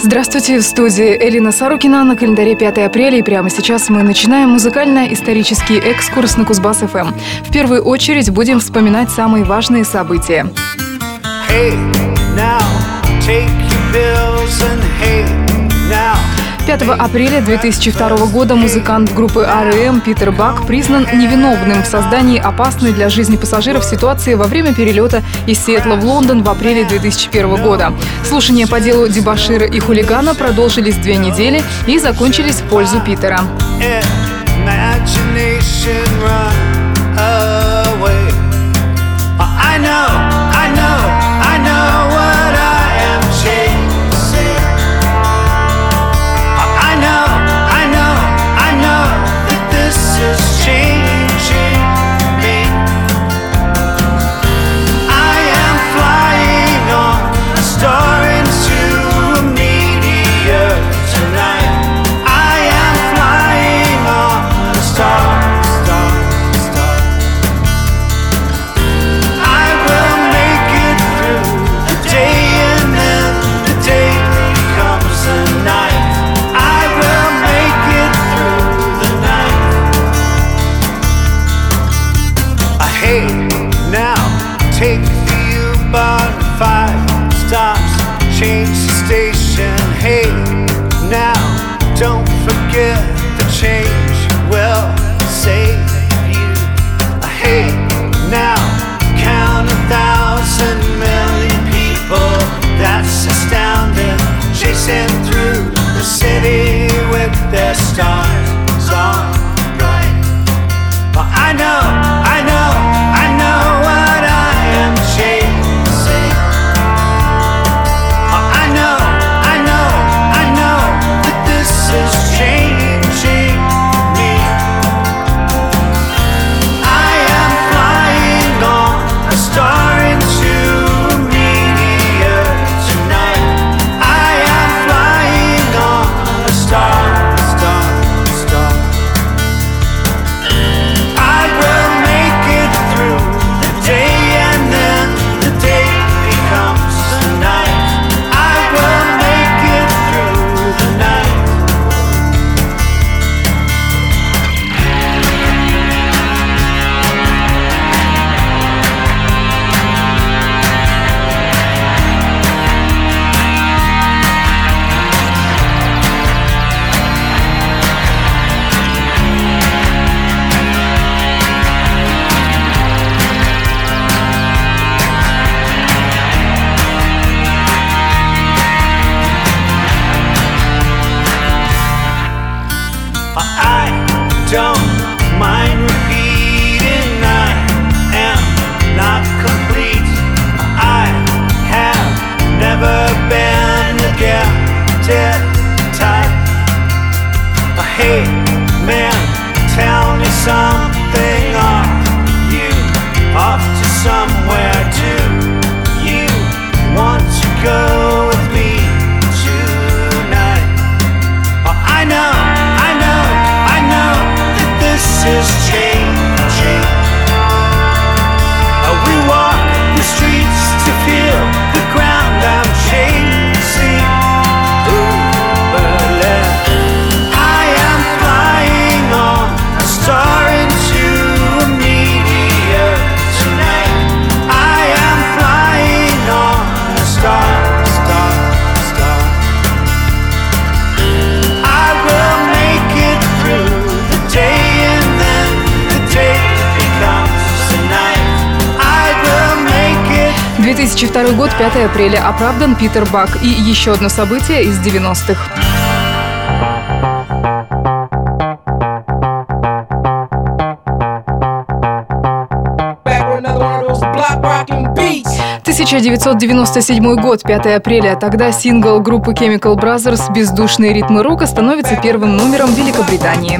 Здравствуйте, в студии Элина Сарукина на календаре 5 апреля, и прямо сейчас мы начинаем музыкально-исторический экскурс на Кузбасс-ФМ. В первую очередь будем вспоминать самые важные события. Hey, now, take your pills and. 5 апреля 2002 года музыкант группы R.E.M. Питер Бак признан невиновным в создании опасной для жизни пассажиров ситуации во время перелета из Сиэтла в Лондон в апреле 2001 года. Слушания по делу дебашира и хулигана продолжились две недели и закончились в пользу Питера. Imagination Take the U-Bahn five stops, change the station. Hey, now don't forget the change will save you. Hate now. Count a thousand million people. That's astounding. Chasing through the city with their stars 2002 год, 5 апреля, оправдан Питер Бак. И еще одно событие из 90-х. Back with another one of those block rocking beats 1997 год, 5 апреля. Тогда сингл группы Chemical Brothers «Бездушные ритмы рока» становится первым номером Великобритании.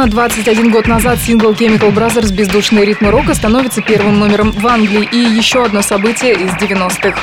Ровно 21 год назад сингл Chemical Brothers «Бездушные ритмы рока» становится первым номером в Англии и еще одно событие из 90-х.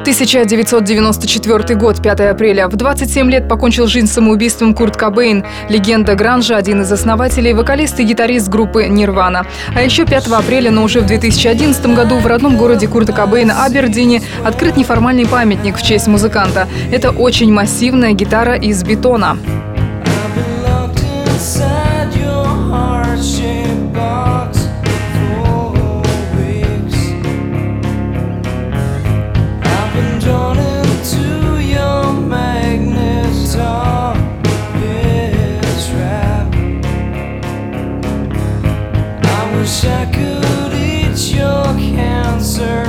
1994 год, 5 апреля. В 27 лет покончил жизнь самоубийством Курт Кобейн, легенда Гранжа, один из основателей, вокалист и гитарист группы «Нирвана». А еще 5 апреля, но уже в 2011 году в родном городе Курта Кобейна Абердине открыт неформальный памятник в честь музыканта. Это очень массивная гитара из бетона. answer.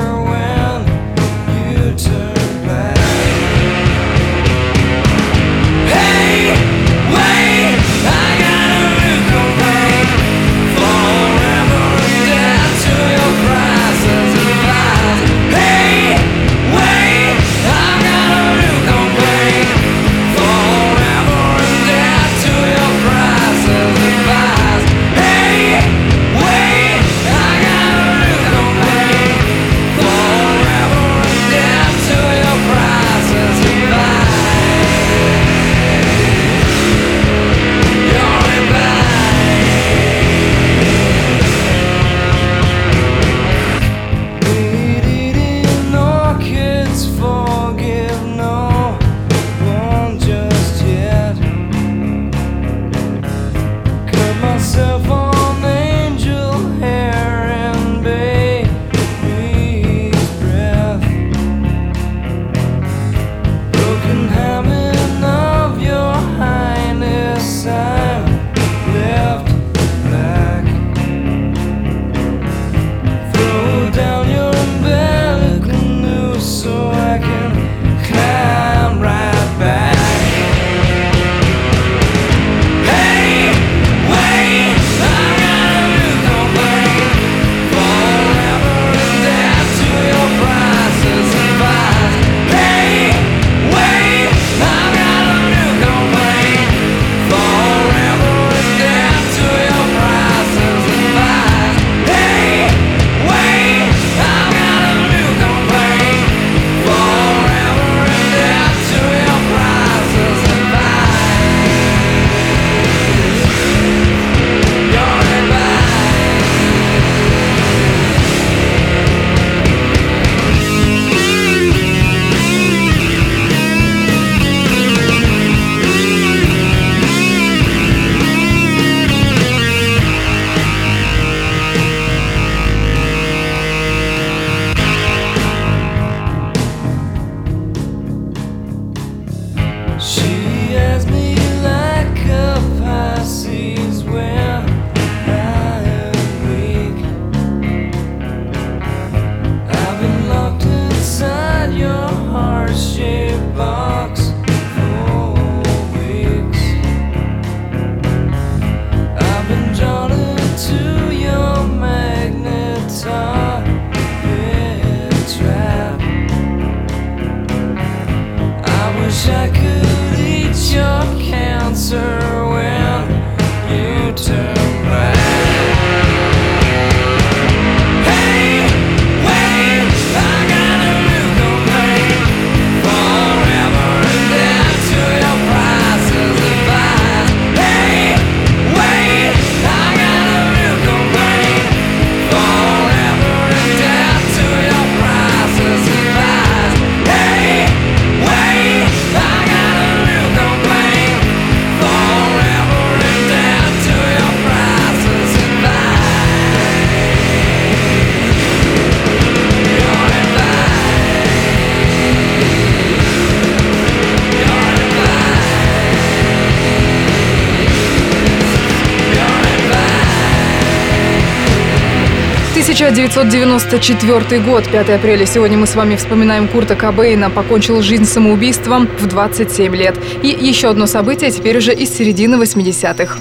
1994 год, 5 апреля. Сегодня мы с вами вспоминаем Курта Кобейна. Покончил жизнь самоубийством в 27 лет. И еще одно событие теперь уже из середины 80-х.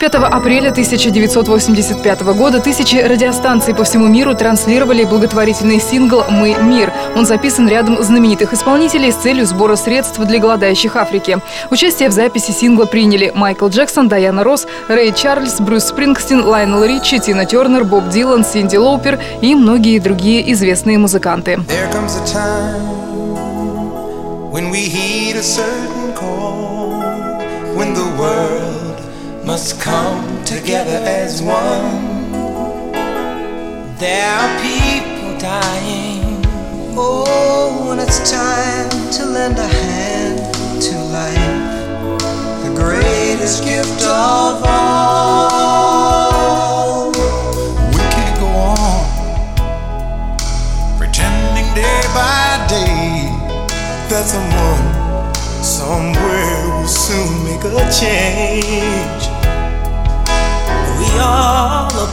5 апреля 1985 года тысячи радиостанций по всему миру транслировали благотворительный сингл «Мы – мир». Он записан рядом знаменитых исполнителей с целью сбора средств для голодающих Африки. Участие в записи сингла приняли Майкл Джексон, Дайана Росс, Рэй Чарльз, Брюс Спрингстин, Лайнел Ричи, Тина Тернер, Боб Дилан, Синди Лоупер и многие другие известные музыканты. When the world must come together as one. There are people dying. Oh, when it's time to lend a hand to life, the greatest gift of all. We can't go on pretending day by day that someone somewhere will soon make a change.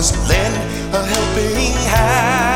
Must lend a helping hand.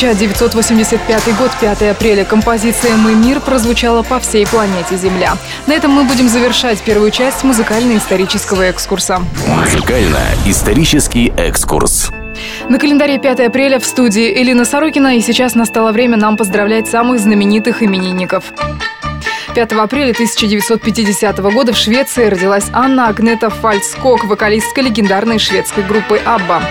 1985 а год, 5 апреля. Композиция «Мы мир» прозвучала по всей планете Земля. На этом мы будем завершать первую часть музыкально-исторического экскурса. Музыкально-исторический экскурс. На календаре 5 апреля в студии Элина Сорокина, и сейчас настало время нам поздравлять самых знаменитых именинников. 5 апреля 1950 года в Швеции родилась Анна Агнета Фальцкок, вокалистка легендарной шведской группы «Абба».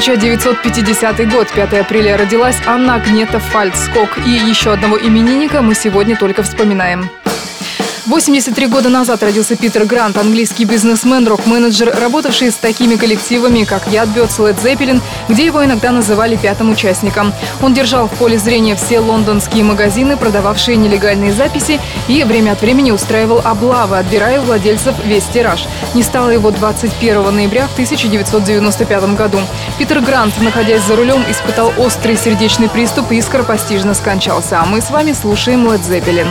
1950 год, 5 апреля родилась Анна Агнета Фальцкок. И еще одного именинника мы сегодня только вспоминаем. 83 года назад родился Питер Грант, английский бизнесмен, рок-менеджер, работавший с такими коллективами, как Яд Бёрдс, Led Zeppelin, где его иногда называли пятым участником. Он держал в поле зрения все лондонские магазины, продававшие нелегальные записи, и время от времени устраивал облавы, отбирая у владельцев весь тираж. Не стало его 21 ноября в 1995 году. Питер Грант, находясь за рулем, испытал острый сердечный приступ и скоропостижно скончался. А мы с вами слушаем Led Zeppelin.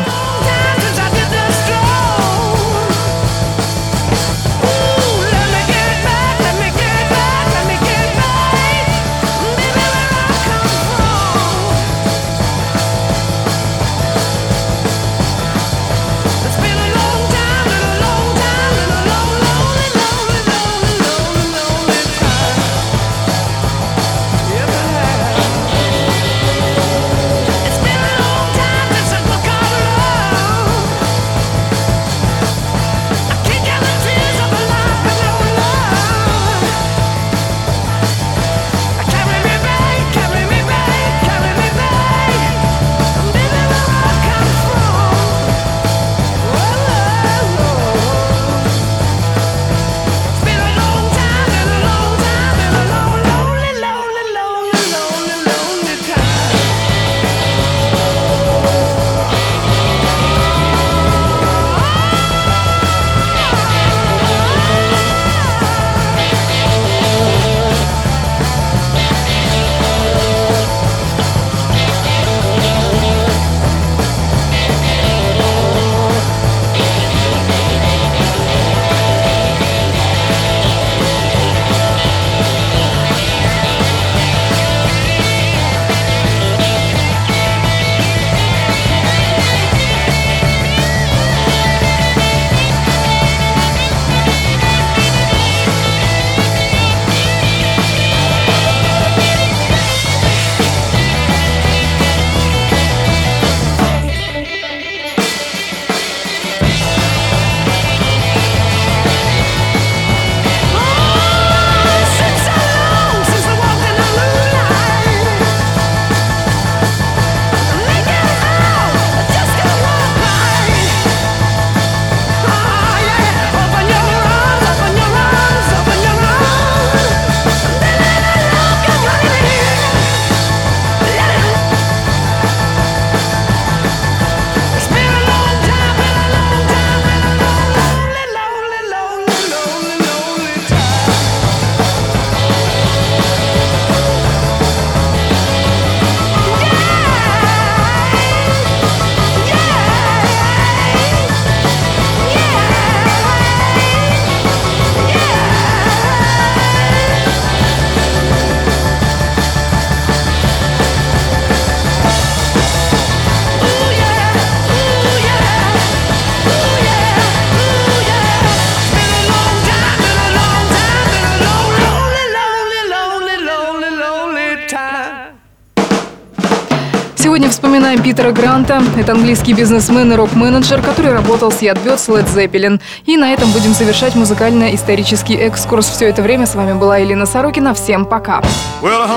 Вспоминаем Питера Гранта. Это английский бизнесмен и рок-менеджер, который работал с Ядбет, с Led Zeppelin. И на этом будем завершать музыкально-исторический экскурс. Все это время с вами была Елена Сорокина. Всем пока. Well.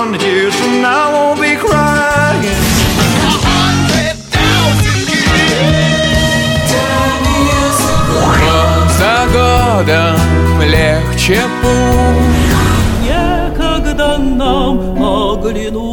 За годом легче путь Некогда нам оглянуть